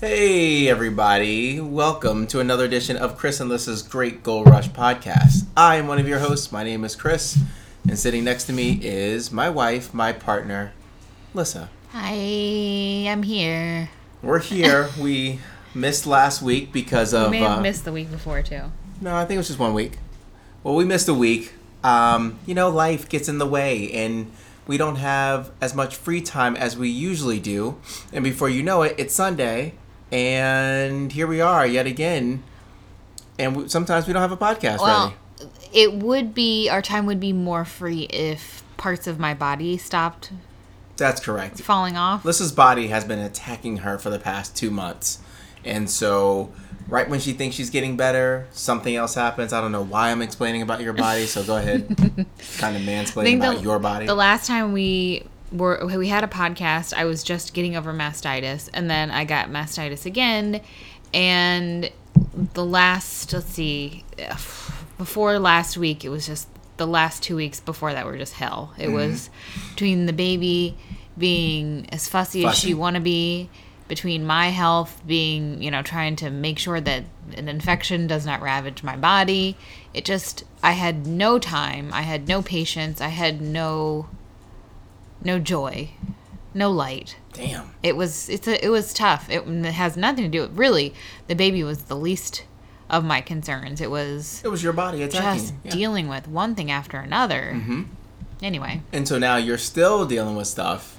Hey, everybody. Welcome to another edition of Chris and Lissa's Great Goal Rush podcast. I am one of your hosts. My name is Chris, and sitting next to me is my wife, my partner, Lissa. Hi, I'm here. We're here. we missed last week because of. We may have uh, missed the week before, too. No, I think it was just one week. Well, we missed a week. Um, you know, life gets in the way, and we don't have as much free time as we usually do. And before you know it, it's Sunday, and here we are yet again. And we, sometimes we don't have a podcast Well, ready. it would be, our time would be more free if parts of my body stopped That's correct. falling off. Lissa's body has been attacking her for the past two months. And so, right when she thinks she's getting better, something else happens. I don't know why I'm explaining about your body, so go ahead. kind of mansplaining about the, your body. The last time we were we had a podcast, I was just getting over mastitis, and then I got mastitis again, and the last let's see, before last week, it was just the last two weeks before that were just hell. It mm-hmm. was between the baby being as fussy, as she want to be. Between my health being, you know, trying to make sure that an infection does not ravage my body, it just, I had no time. I had no patience. I had no, no joy, no light. Damn. It was, it's a, it was tough. It, it has nothing to do with, really, the baby was the least of my concerns. It was It was your body attacking. just yeah. Mm-hmm. dealing with one thing after another. Hmm. Anyway, and so now you're still dealing with stuff.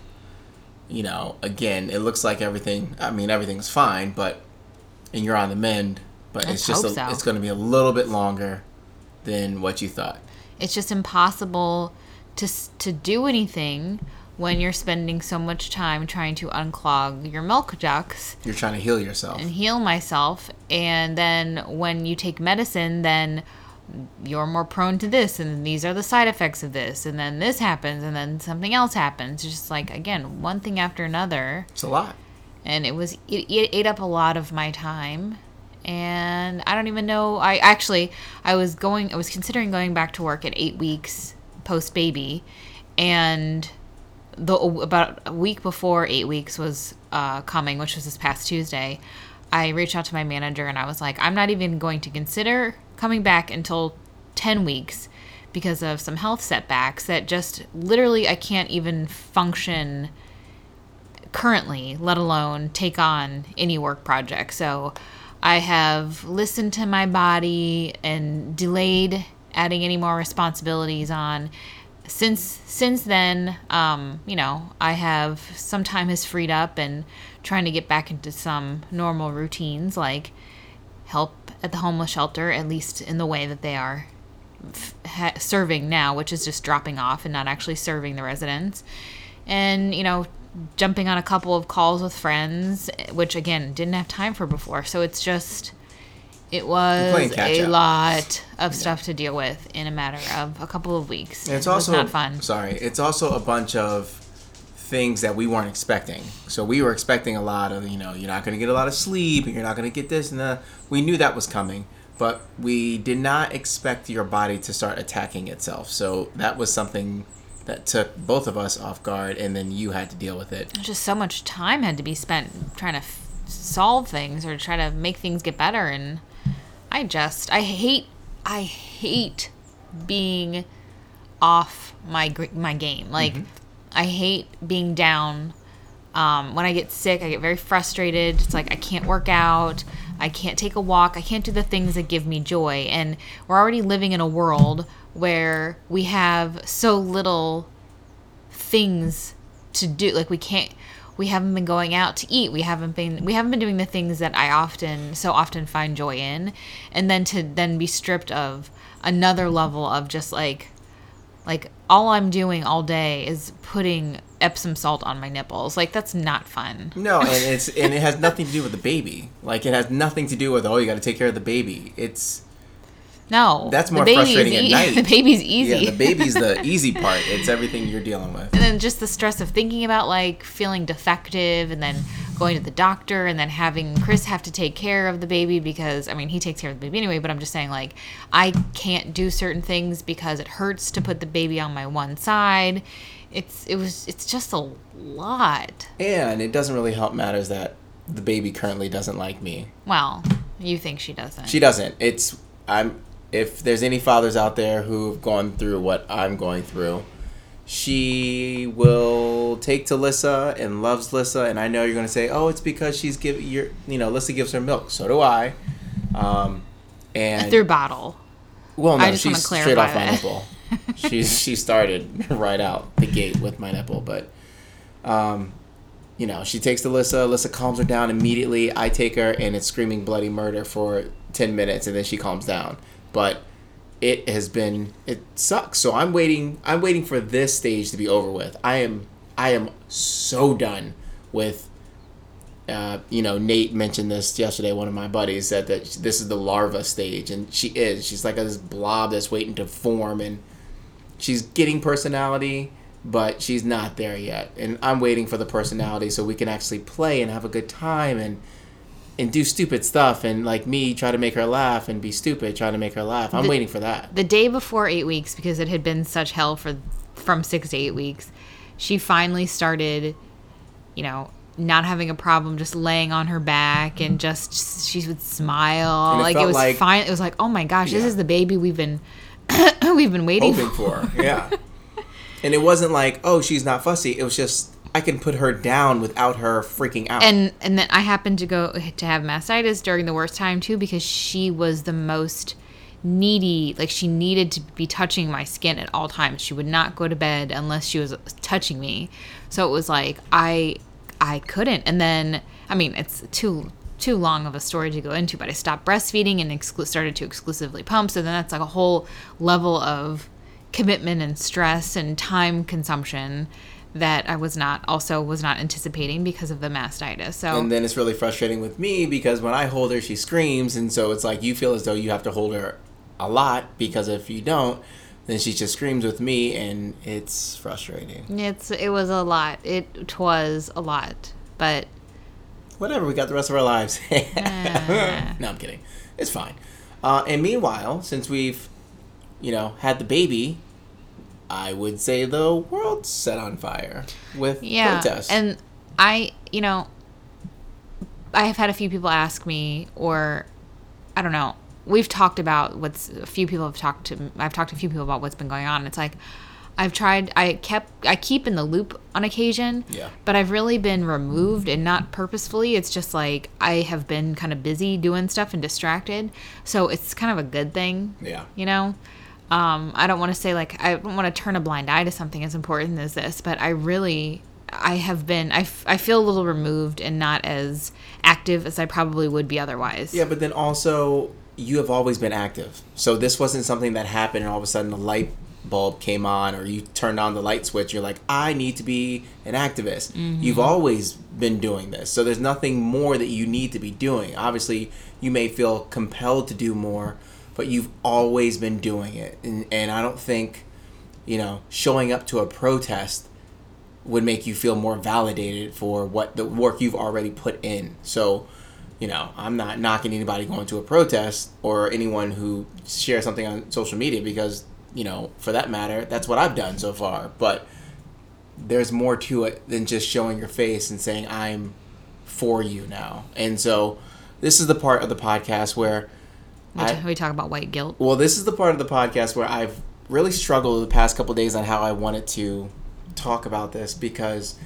You know, again, it looks like everything. I mean, everything's fine, but and you're on the mend. But Let's it's just a, so. it's going to be a little bit longer than what you thought. it's just impossible to to do anything when you're spending so much time trying to unclog your milk ducts You're trying to heal yourself. and heal myself and then when you take medicine then you're more prone to this and these are the side effects of this and then this happens and then something else happens it's just like again one thing after another It's a lot. and it was it, it ate up a lot of my time and i don't even know i actually i was going i was considering going back to work at eight weeks post baby and the about a week before eight weeks was uh, coming which was this past tuesday i reached out to my manager and i was like i'm not even going to consider coming back until 10 weeks because of some health setbacks that just literally i can't even function currently, let alone take on any work project. So I have listened to my body and delayed adding any more responsibilities on. Since since then, um, you know, I have some time has freed up and trying to get back into some normal routines like help at the homeless shelter, at least in the way that they are ha- serving now, which is just dropping off and not actually serving the residents. And, you know, jumping on a couple of calls with friends, which again, didn't have time for before. So it's just, it was a up. lot of stuff to deal with in a matter of a couple of weeks. And it's it was also not fun. Sorry, it's also a bunch of things that we weren't expecting. So we were expecting a lot of, you know, you're not going to get a lot of sleep, and you're not going to get this and that. We knew that was coming, but we did not expect your body to start attacking itself. So that was something that took both of us off guard, and then you had to deal with it. just so much time had to be spent trying to f- solve things or try to make things get better and i just i hate i hate being off my my game. Like i hate being down. Um, when i get sick i get very frustrated. It's like i can't work out. I can't take a walk. I can't do the things that give me joy. And we're already living in a world where we have so little things to do. Like we can't we haven't been going out to eat we haven't been we haven't been doing the things that i often so often find joy in and then to then be stripped of another level of just like like all i'm doing all day is putting Epsom salt on my nipples. Like that's not fun. No, and it's and it has nothing to do with the baby. Like it has nothing to do with oh you got to take care of the baby. It's No, That's more baby's frustrating at e- night. the baby's easy. yeah the baby's the easy part. It's everything you're dealing with. and then just the stress of thinking about like feeling defective and then going to the doctor and then having Chris have to take care of the baby because I mean he takes care of the baby anyway but I'm just saying like I can't do certain things because it hurts to put the baby on my one side it's it was it's just a lot And it doesn't really help matters that the baby currently doesn't like me. well you think she doesn't She doesn't. It's I'm if there's any fathers out there who've gone through what I'm going through, she will take to Lissa and loves Lissa and I know you're going to say, "Oh, it's because she's give your you know, Lissa gives her milk." So do I. Um and through bottle well, no, I just she's straight off my nipple. She's she started right out the gate with my nipple, but um you know, she takes to Lissa, Lissa calms her down immediately. I take her and it's screaming bloody murder for 10 minutes and then she calms down. But it has been it sucks. So I'm waiting I'm waiting for this stage to be over with. I am I am so done with uh, you know, Nate mentioned this yesterday. One of my buddies said that this is the larva stage, and she is. She's like this blob that's waiting to form, and she's getting personality, but she's not there yet. And I'm waiting for the personality so we can actually play and have a good time and and do stupid stuff and like me try to make her laugh and be stupid trying to make her laugh. I'm The- waiting for that. the day before eight weeks because it had been such hell for from six to eight weeks she finally started you know not having a problem just laying on her back and just she would smile it like it was like- fine it was like oh my gosh this is the baby we've been we've been waiting hoping for for. Yeah. and it wasn't like, oh, she's not fussy. It was just I can put her down without her freaking out. and and then I happened to go to have mastitis during the worst time too because she was the most needy like she needed to be touching my skin at all times. She would not go to bed unless she was touching me. So it was like I I couldn't. And then I mean it's too too long of a story to go into but I stopped breastfeeding and exclu- started to exclusively pump. So then that's like a whole level of commitment and stress and time consumption that I was not also was not anticipating because of the mastitis. So And then it's really frustrating with me because when I hold her, she screams, and so it's like you feel as though you have to hold her a lot because if you don't, then she just screams with me, and it's frustrating. it's it was a lot. It was a lot, but Whatever, we got the rest of our lives. no, I'm kidding. It's fine. Uh, and meanwhile, since we've, you know, had the baby, I would say the world's set on fire with yeah. protests. And I, you know, I have had a few people ask me, or I don't know. We've talked about what's a few people have talked to. I've talked to a few people about what's been going on. It's like I've tried. I kept. I keep in the loop on occasion. Yeah. But I've really been removed and not purposefully. It's just like I have been kind of busy doing stuff and distracted. So it's kind of a good thing. Yeah. You know. Um, I don't want to say like I don't want to turn a blind eye to something as important as this, but I really I have been I, f- I feel a little removed and not as active as I probably would be otherwise. Yeah, but then also you have always been active. So this wasn't something that happened and all of a sudden the light bulb came on or you turned on the light switch. You're like, I need to be an activist. You've always been doing this. So there's nothing more that you need to be doing. Obviously, you may feel compelled to do more, but you've always been doing it. And, and I don't think, you know, showing up to a protest would make you feel more validated for what the work you've already put in. So, you know, I'm not knocking anybody going to a protest or anyone who shares something on social media because, you know, for that matter, that's what I've done so far. But there's more to it than just showing your face and saying, I'm for you now. And so this is the part of the podcast where we, I- we talk about white guilt. well, this is the part of the podcast where I've really struggled the past couple days on how I wanted to talk about this because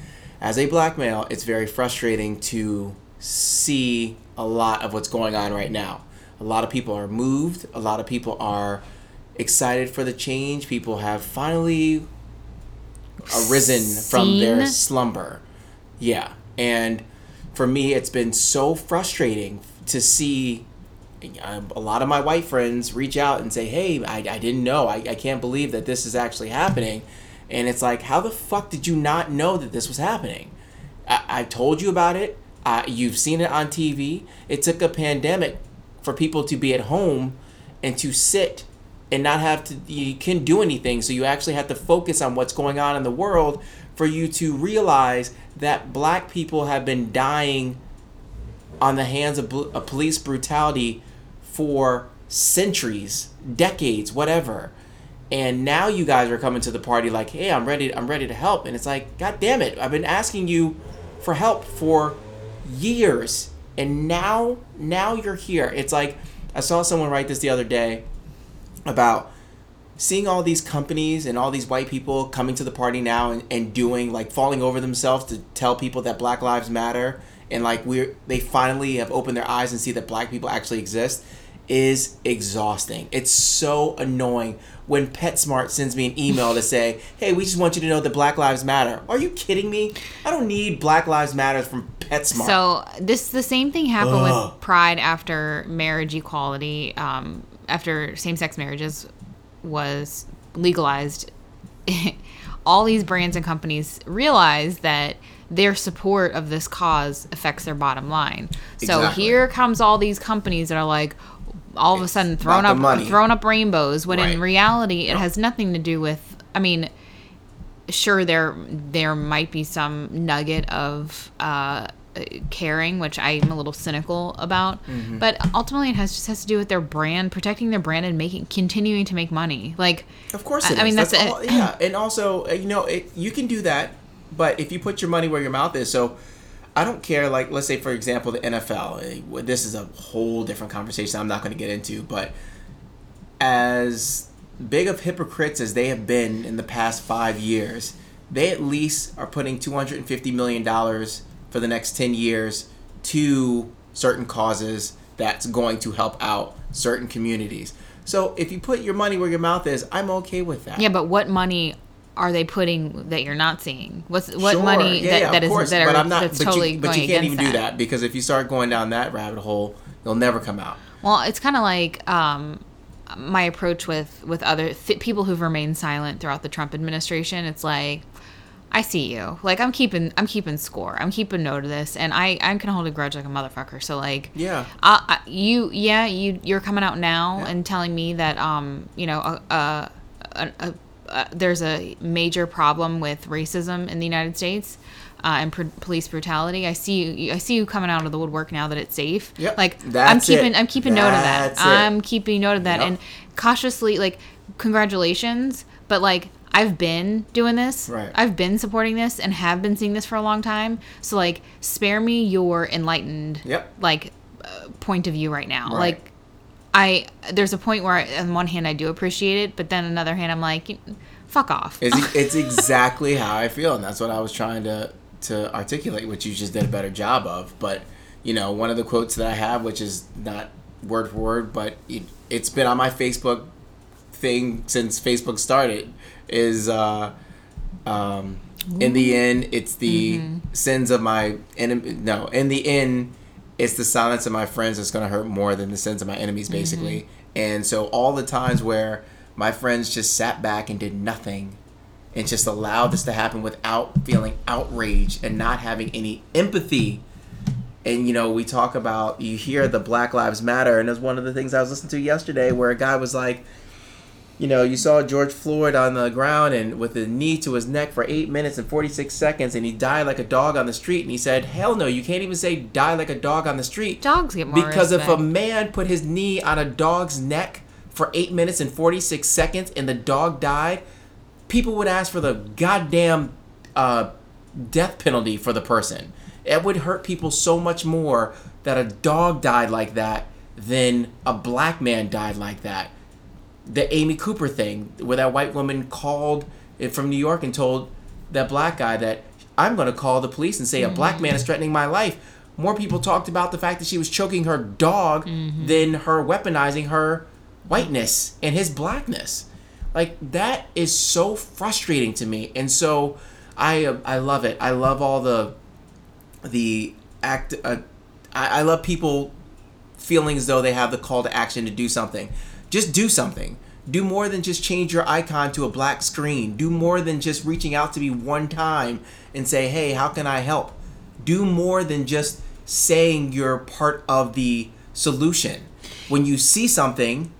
as a black male, it's very frustrating to see a lot of what's going on right now. A lot of people are moved, a lot of people are excited for the change. People have finally arisen from their slumber. Yeah. And for me, it's been so frustrating to see a lot of my white friends reach out and say, "Hey, I, I didn't know. I, I can't believe that this is actually happening." And it's like, how the fuck did you not know that this was happening? I, I told you about it. Uh, you've seen it on TV. It took a pandemic for people to be at home and to sit and not have to you can do anything so you actually have to focus on what's going on in the world for you to realize that black people have been dying on the hands of, bl- of police brutality for centuries decades whatever. And now you guys are coming to the party like hey i'm ready i'm ready to help. And it's like god damn it i've been asking you for help for years and now now you're here. It's like i saw someone write this the other day about seeing all these companies and all these white people coming to the party now and, and doing like falling over themselves to tell people that black lives matter. And like we're they finally have opened their eyes and see that black people actually exist is exhausting it's so annoying when PetSmart sends me an email to say, "Hey, we just want you to know that Black Lives Matter." Are you kidding me? I don't need Black Lives Matter from PetSmart. So this the same thing happened Ugh. with Pride after marriage equality, um, after same-sex marriages was legalized. All these brands and companies realized that their support of this cause affects their bottom line. So exactly. here comes all these companies that are like, all of a sudden thrown up thrown up rainbows when right. in reality it has nothing to do with I mean sure there there might be some nugget of uh, caring which I'm a little cynical about mm-hmm. but ultimately it has just has to do with their brand protecting their brand and making continuing to make money. Like of course I, I, mean that's, that's all, yeah and also uh, you know it, you can do that but if you put your money where your mouth is so I don't care. Like, let's say, for example, the NFL. Eh, this is a whole different conversation. I'm not going to get into, but as big of hypocrites as they have been in the past five years, they at least are putting 250 million dollars for the next 10 years to certain causes that's going to help out certain communities. So if you put your money where your mouth is, I'm okay with that. Yeah, but what money are they putting that you're not seeing? What's what sure. money yeah, that, yeah, that is course. that are, but I'm not, that's but totally you, but you can't even that. do that because if you start going down that rabbit hole, you'll never come out. Well, it's kind of like um, my approach with with other th- people who've remained silent throughout the Trump administration. It's like I see you. Like I'm keeping I'm keeping score. I'm keeping note of this, and I I'm gonna hold a grudge like a motherfucker. So like yeah, I, I, you yeah you you're coming out now yeah. and telling me that um you know a, a, a uh, there's a major problem with racism in the United States. Uh, and pr- police brutality. I see you. I see you coming out of the woodwork now that it's safe. Yep. Like I'm keeping. It. I'm keeping That's note of that. It. I'm keeping note of that, yep. and cautiously, like, congratulations. But like, I've been doing this. Right. I've been supporting this and have been seeing this for a long time. So like, spare me your enlightened. Yep. Like, uh, point of view right now. Right. Like, I there's a point where I, on one hand I do appreciate it, but then another hand I'm like, fuck off. It's, it's exactly how I feel, and that's what I was trying to to articulate, which you just did a better job of. But you know, one of the quotes that I have, which is not word for word, but it, it's been on my Facebook thing since Facebook started, is uh, um, in the end, it's the mm-hmm. sins of my enemy. No, in the end it's the silence of my friends that's going to hurt more than the sins of my enemies basically mm-hmm. and so all the times where my friends just sat back and did nothing and just allowed this to happen without feeling outraged and not having any empathy and you know we talk about you hear the black lives matter and there's one of the things i was listening to yesterday where a guy was like you know, you saw George Floyd on the ground and with a knee to his neck for eight minutes and 46 seconds, and he died like a dog on the street. And he said, Hell no, you can't even say die like a dog on the street. Dogs get more Because respect. if a man put his knee on a dog's neck for eight minutes and 46 seconds and the dog died, people would ask for the goddamn uh, death penalty for the person. It would hurt people so much more that a dog died like that than a black man died like that the Amy Cooper thing, where that white woman called from New York and told that black guy that I'm going to call the police and say mm-hmm. a black man is mm-hmm. threatening my life. More people talked about the fact that she was choking her dog mm-hmm. than her weaponizing her whiteness and his blackness. Like that is so frustrating to me, and so I uh, I love it. I love all the the act. Uh, I, I love people feeling as though they have the call to action to do something just do something. Do more than just change your icon to a black screen. Do more than just reaching out to me one time and say, hey, how can I help? Do more than just saying you're part of the solution. When you see something,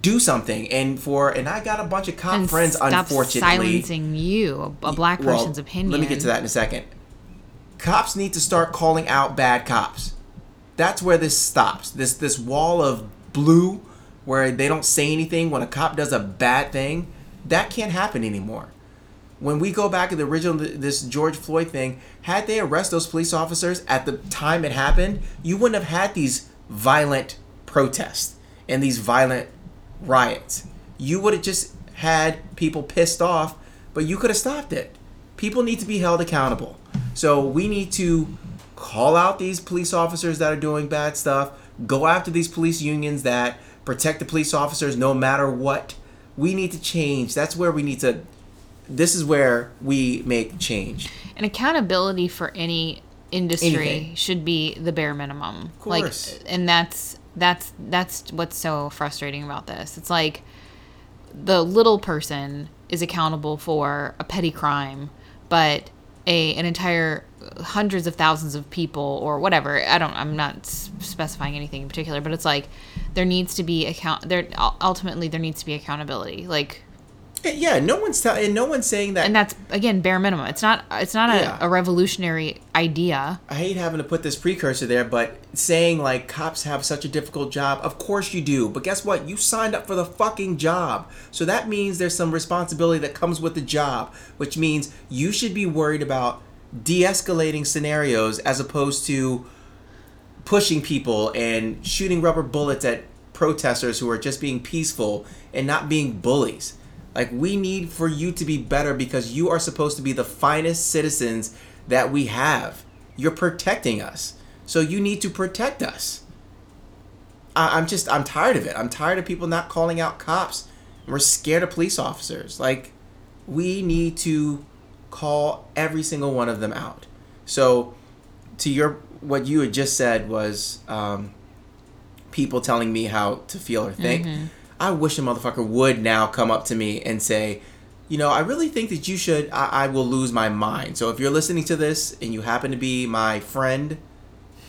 do something. And for and I got a bunch of cop and friends, unfortunately. silencing you, a, black Well, person's opinion. Let me get to that in a second. Cops need to start calling out bad cops. That's where this stops. This this wall of blue where they don't say anything when a cop does a bad thing, that can't happen anymore. When we go back to the original this George Floyd thing, had they arrest those police officers at the time it happened, you wouldn't have had these violent protests and these violent riots. You would have just had people pissed off, but you could have stopped it. People need to be held accountable. So we need to call out these police officers that are doing bad stuff, go after these police unions that protect the police officers no matter what. We need to change. That's where we need to this is where we make change. And accountability for any industry Anything. should be the bare minimum. Of course. Like and that's that's that's what's so frustrating about this. It's like the little person is accountable for a petty crime, but a an entire hundreds of thousands of people or whatever. I don't I'm not specifying anything in particular, but it's like there needs to be account there ultimately there needs to be accountability. Like eh, Yeah, no one's telling and no one's saying that and that's again bare minimum. It's not it's not a, Yeah. a revolutionary idea. I hate having to put this precursor there, but saying like cops have such a difficult job, of course you do. But guess what? You signed up for the fucking job. So that means there's some responsibility that comes with the job, which means you should be worried about de escalating scenarios as opposed to pushing people and shooting rubber bullets at protesters who are just being peaceful and not being bullies. Like we need for you to be better because you are supposed to be the finest citizens that we have. You're protecting us. So you need to protect us. I, I'm just I'm tired of it. I'm tired of people not calling out cops. We're scared of police officers. Like we need to call every single one of them out. So to your what you had just said was um, people telling me how to feel or think. I wish a motherfucker would now come up to me and say, you know, I really think that you should. I, I will lose my mind. So if you're listening to this and you happen to be my friend,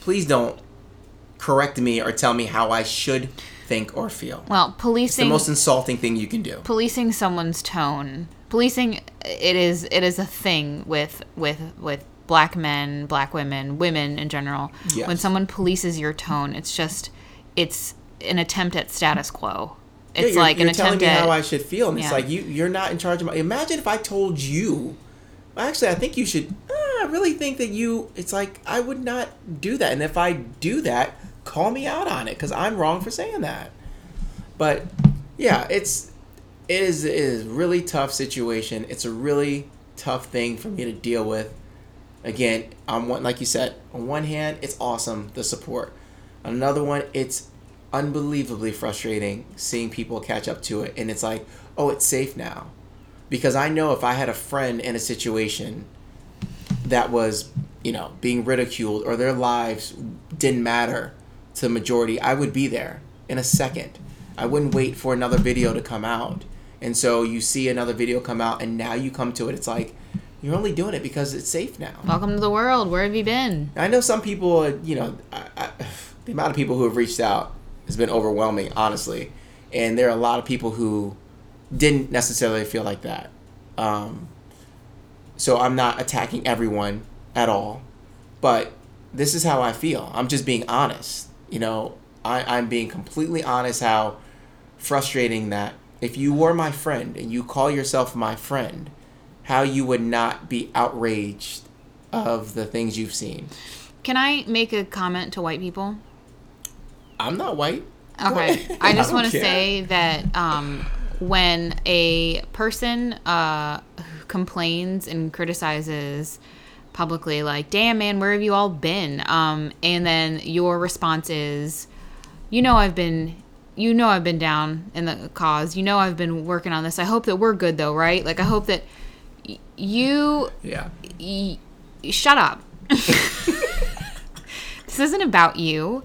please don't correct me or tell me how I should think or feel. Well, policing It's the most insulting thing you can do. policing someone's tone. Policing it is it is a thing with with with black men, black women, women in general. Yes. When someone polices your tone, it's just it's an attempt at status quo. Yeah, It's you're, like you're an telling attempt me at how I should feel, and it's like you you're not in charge of my. Imagine if I told you. Actually, I think you should. Uh, I really think that you. It's like I would not do that, and if I do that, call me out on it because I'm wrong for saying that. But yeah, it's it is it is a really tough situation. It's a really tough thing for me to deal with. Again, on one like you said, on one hand, it's awesome the support. On another one, it's unbelievably frustrating seeing people catch up to it and it's like, "Oh, it's safe now." Because I know if I had a friend in a situation that was, you know, being ridiculed or their lives didn't matter to the majority, I would be there in a second. I wouldn't wait for another video to come out. And so you see another video come out and now you come to it. It's like you're only doing it because it's safe now. welcome to the world. Where have you been? I know some people, you know, I, I, the amount of people who have reached out has been overwhelming, honestly. And there are a lot of people who didn't necessarily feel like that. Um, so I'm not attacking everyone at all, but this is how I feel. I'm just being honest. You know, I, I'm being completely honest how frustrating that if you were my friend and you call yourself my friend, how you would not be outraged of the things you've seen. Can I make a comment to white people? I'm not white. Okay. I just want to say that um, when a person uh, complains and criticizes publicly, like, damn, man, where have you all been? Um, and then your response is, you know, I've been. You know I've been down in the cause. You know I've been working on this. I hope that we're good though, right? Like I hope that you Yeah. y- shut up. this isn't about you.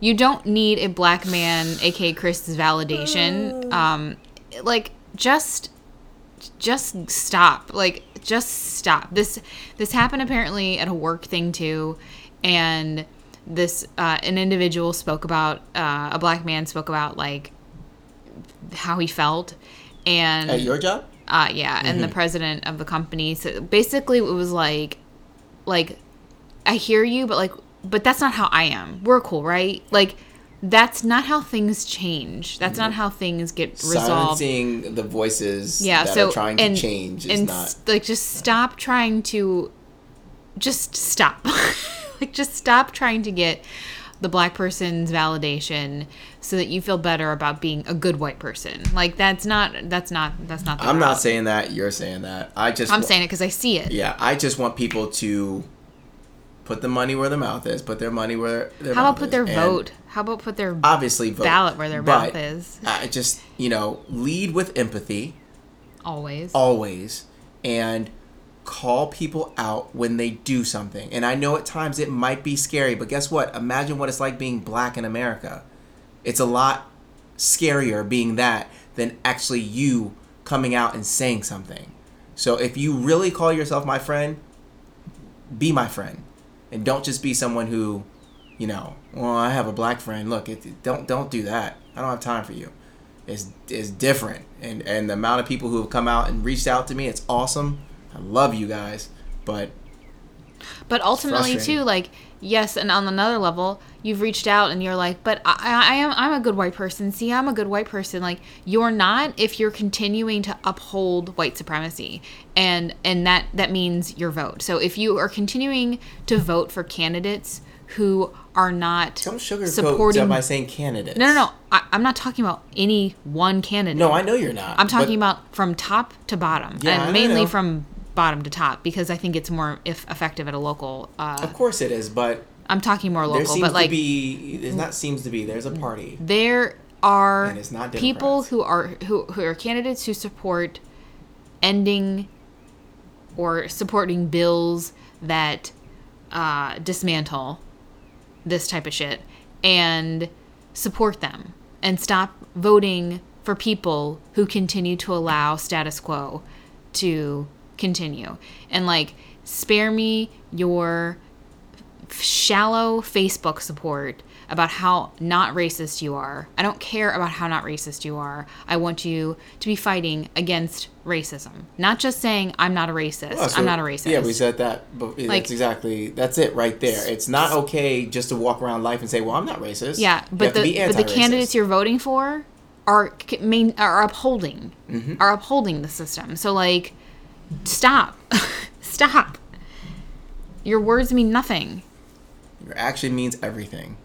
you don't need a black man, aka Chris's validation. Um, like just, just stop. Like just stop. This this happened apparently at a work thing too, and this uh, an individual spoke about uh, a black man spoke about like how he felt, and At your job? Uh, yeah, and the president of the company. So basically, it was like, like, I hear you, but like, but that's not how I am. We're cool, right? Like, that's not how things change. That's not how things get resolved. Silencing the voices Yeah, that so are trying and to change is and not. like just stop trying to, just stop, like just stop trying to get the black person's validation so that you feel better about being a good white person. Like that's not that's not that's not. The I'm not saying that. You're saying that. I just. I'm wa- saying it because I see it. Yeah, I just want people to put the money where their mouth is. Put their money where their How about put their vote? How about put their Obviously, vote. ballot where their mouth is? I just you know lead with empathy always? always, and call people out when they do something. And I know at times it might be scary, but guess what? Imagine what it's like being black in America. It's a lot scarier being that than actually you coming out and saying something. So if you really call yourself my friend, be my friend, and don't just be someone who, you know, well, I have a black friend. Look, it, don't don't do that. I don't have time for you. It's it's different, and and the amount of people who have come out and reached out to me, it's awesome. I love you guys, but But ultimately, too, like yes, and on another level, you've reached out and you're like, but I, I am I'm a good white person. See, I'm a good white person. Like you're not if you're continuing to uphold white supremacy, and and that that means your vote. So if you are continuing to vote for candidates who are not don't sugarcoat supporting that by saying candidates. No, no, no. I, I'm not talking about any one candidate. No, I know you're not. I'm talking about from top to bottom, Yeah, and mainly from bottom to top because I think it's more if effective at a local. Uh, Of course it is, but I'm talking more there local, seems but like to be. There's not seems to be. There's a party. there are And it's not people who are who, who are candidates who support ending or supporting bills that uh, dismantle this type of shit and support them and stop voting for people who continue to allow status quo to continue and like spare me your shallow Facebook support about how not racist you are. I don't care about how not racist you are. I want you to be fighting against racism, not just saying I'm not a racist. Oh, so- I'm not a racist. Yeah, we said that, but Like- that's exactly that's it right there. It's not okay just to walk around life and say, "Well, I'm not racist." Yeah, but the but the candidates you're voting for are main are upholding Mm-hmm. are upholding the system. So like, stop, stop. Your words mean nothing. Your action means everything.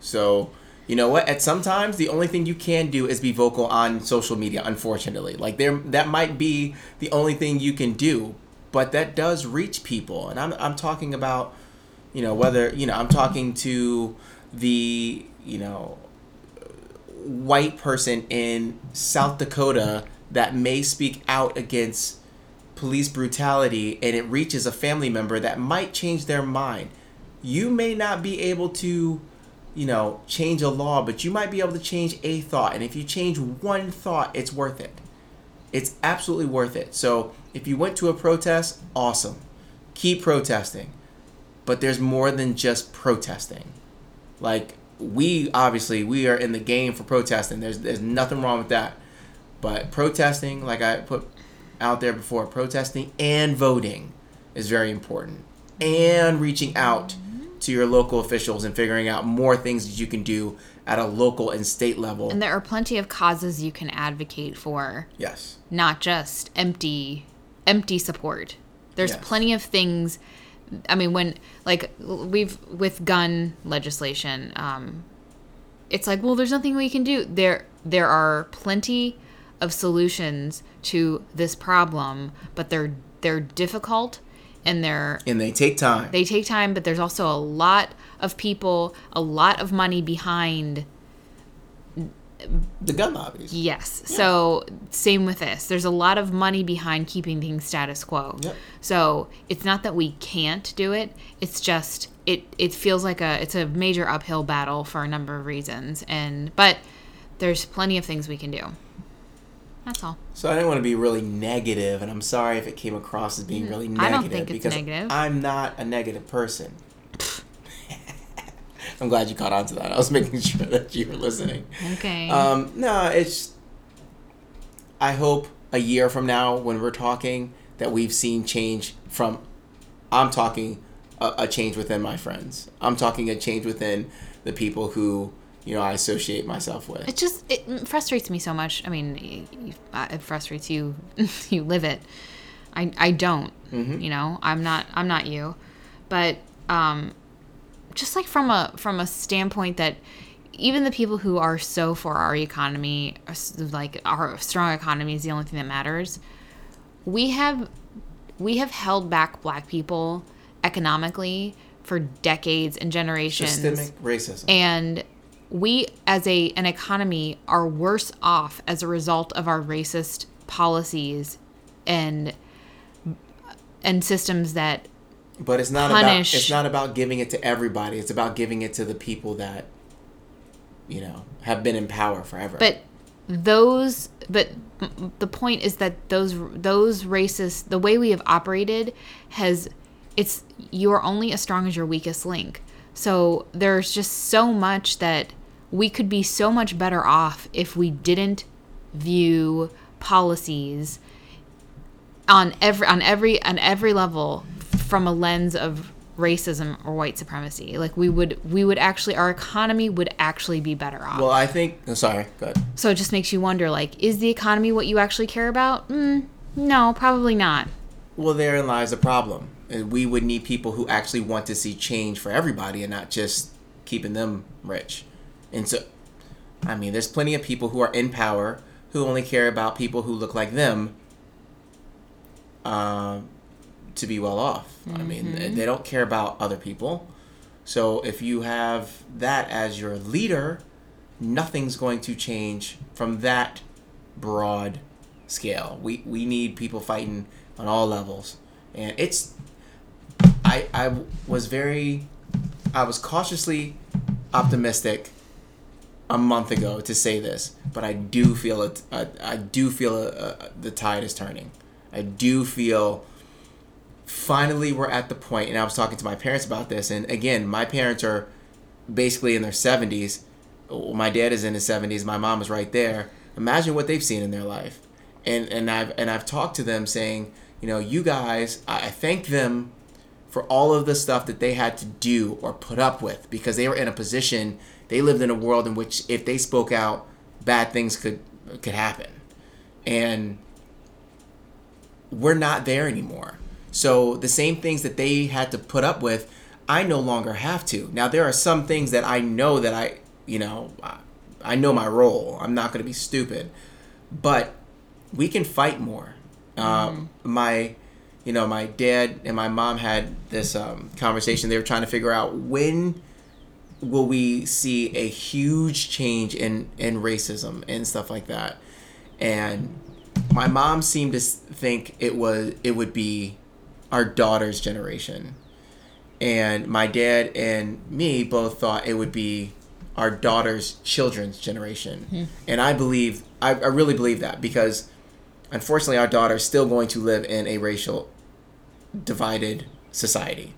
So, you know what? At sometimes the only thing you can do is be vocal on social media, unfortunately. Like there that might be the only thing you can do, but that does reach people. And I'm I'm talking about, you know, whether, you know, I'm talking to the, you know, white person in South Dakota that may speak out against police brutality and it reaches a family member that might change their mind. You may not be able to, you know, change a law, but you might be able to change a thought. And if you change one thought, it's worth it. It's absolutely worth it. So if you went to a protest, awesome. Keep protesting. But there's more than just protesting. Like we obviously we are in the game for protesting. There's there's nothing wrong with that. But protesting, like I put out there before, protesting and voting is very important. And reaching out to your local officials and figuring out more things that you can do at a local and state level. And there are plenty of causes you can advocate for, yes. not just empty empty support. There's Yes. plenty of things I mean when like we've with gun legislation um it's like well there's nothing we can do. There there are plenty of solutions to this problem, but they're they're difficult and they're And they take time. they take time, but there's also a lot of people, a lot of money behind the gun lobbies. Yes. So same with this. There's a lot of money behind keeping things status quo. Yep. So it's not that we can't do it. It's just it it feels like a it's a major uphill battle for a number of reasons. And but there's plenty of things we can do. That's all. So I didn't want to be really negative, and I'm sorry if it came across as being really negative. I don't think it's because negative. I'm not a negative person. I'm glad you caught on to that. I was making sure that you were listening. Okay. Um, no, it's. I hope a year from now, when we're talking, that we've seen change from. I'm talking a, a change within my friends. I'm talking a change within the people who you know I associate myself with. it just it frustrates me so much. I mean, it frustrates you. you live it. I I don't. You know, I'm not I'm not you, but um, just like from a from a standpoint that even the people who are so for our economy, like our strong economy is the only thing that matters. We have we have held back Black people economically for decades and generations Systemic racism. and we as a an economy are worse off as a result of our racist policies and and systems that But it's not punish- about it's not about giving it to everybody. It's about giving it to the people that you know have been in power forever. but those but the point is that those those racist the way we have operated has it's you're only as strong as your weakest link so there's just so much that we could be so much better off if we didn't view policies on every on every on every level from a lens of racism or white supremacy like we would we would actually our economy would actually be better off well, I think. Oh, sorry. Good. so it just makes you wonder like, is the economy what you actually care about? Mm, no, probably not. Well, therein lies the problem. We would need people who actually want to see change for everybody and not just keeping them rich. And so, I mean, there's plenty of people who are in power who only care about people who look like them um, to be well off. I mean, they- they don't care about other people. So if you have that as your leader, nothing's going to change from that broad scale. We we need people fighting on all levels, and it's. I I was very, I was cautiously optimistic a month ago to say this, but I do feel it. I, I do feel uh the tide is turning. I do feel finally we're at the point and i was talking to my parents about this and again my parents are basically in their 70s my dad is in his 70s my mom is right there imagine what they've seen in their life and and i've and i've talked to them saying you know you guys i I thank them for all of the stuff that they had to do or put up with because they were in a position they lived in a world in which if they spoke out bad things could could happen and we're not there anymore. So the same things that they had to put up with, I no longer have to. Now there are some things that I know that I, you know, I- know my role. I'm not going to be stupid, but we can fight more. Um, my, you know, my dad and my mom had this um, conversation. They were trying to figure out when will we see a huge change in in racism and stuff like that, and my mom seemed to think it was it would be our daughter's generation. And my dad and me both thought it would be our daughter's children's generation. And i believe I, I really believe that because unfortunately our daughter is still going to live in a racial divided society.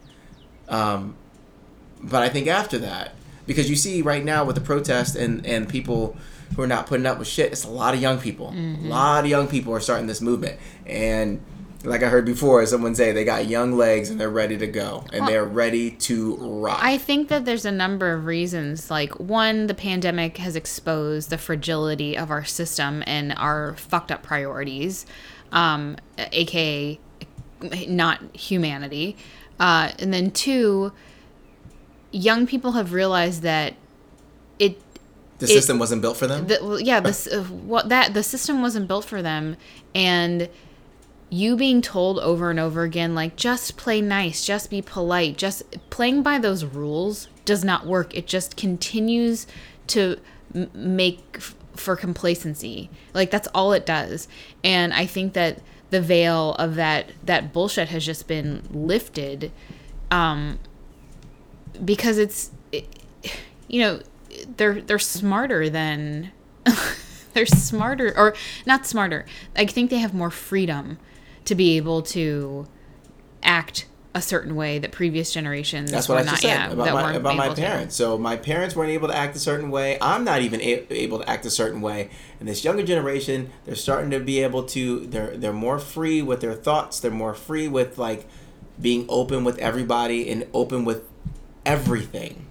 Um, but i think after that because you see right now with the protest and and people who are not putting up with shit it's a lot of young people. A lot of young people are starting this movement. And like i heard before someone say they got young legs and they're ready to go. And they're ready to rock. I think that there's a number of reasons. Like, one, the pandemic has exposed the fragility of our system and our fucked up priorities, um, aka not humanity. Uh, and then, two, young people have realized that it the it- system wasn't built for them the, well, yeah, this uh, what that the system wasn't built for them, and you being told over and over again, like just play nice, just be polite, just playing by those rules does not work. It just continues to m- make f- for complacency. Like that's all it does. And I think that the veil of that that bullshit has just been lifted um because it's it, you know they're they're smarter than they're smarter or not smarter. I think they have more freedom to be able to act a certain way that previous generations That's were what I not said yeah, about my, about my able to. parents. So my parents weren't able to act a certain way. I'm not even a- able to act a certain way. And this younger generation, they're starting to be able to. They're they're more free with their thoughts. They're more free with like being open with everybody and open with everything.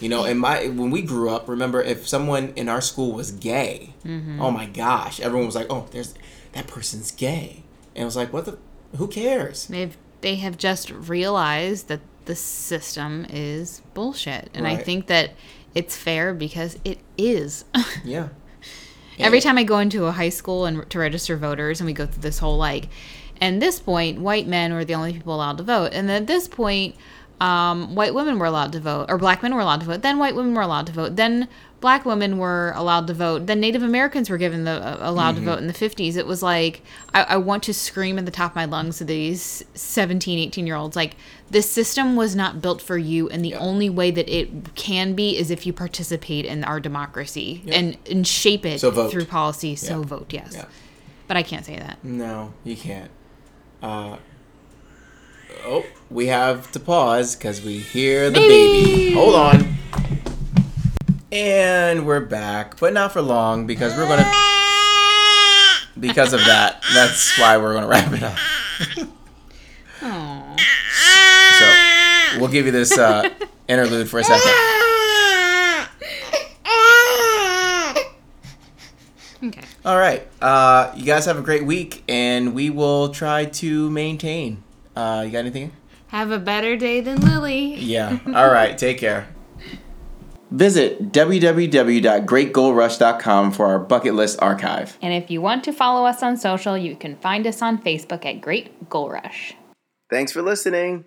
You know, in my when we grew up, remember if someone in our school was gay, Mm-hmm. oh my gosh, everyone was like, "Oh, there's that person's gay," and it was like, "What the? Who cares?" They've they have just realized that the system is bullshit, and I think that it's fair because it is. Yeah. Every time I go into a high school and to register voters, and we go through this whole like, and this point, white men were the only people allowed to vote, and at this point, um, white women were allowed to vote, or black men were allowed to vote. Then white women were allowed to vote. Then black women were allowed to vote. Then Native Americans were given the uh, allowed to vote in the 50s. It was like I, I want to scream at the top of my lungs to these 17, 18 year olds like this system was not built for you, and the Yeah. only way that it can be is if you participate in our democracy and and shape it So through policy. So Yeah. vote, yes. But I can't say that. No, you can't. Uh, oh, we have to pause because we hear the baby. Baby! Hold on. And we're back, but not for long because we're gonna. Because of that, that's why we're gonna wrap it up. Aww. So we'll give you this uh, interlude for a second. Okay. All right, uh, you guys have a great week, and we will try to maintain. Uh, you got anything? Have a better day than Lily. Yeah. All right. Take care. Visit www.greatgoalrush.com for our bucket list archive. And if you want to follow us on social, you can find us on Facebook at Great Goal Rush. Thanks for listening.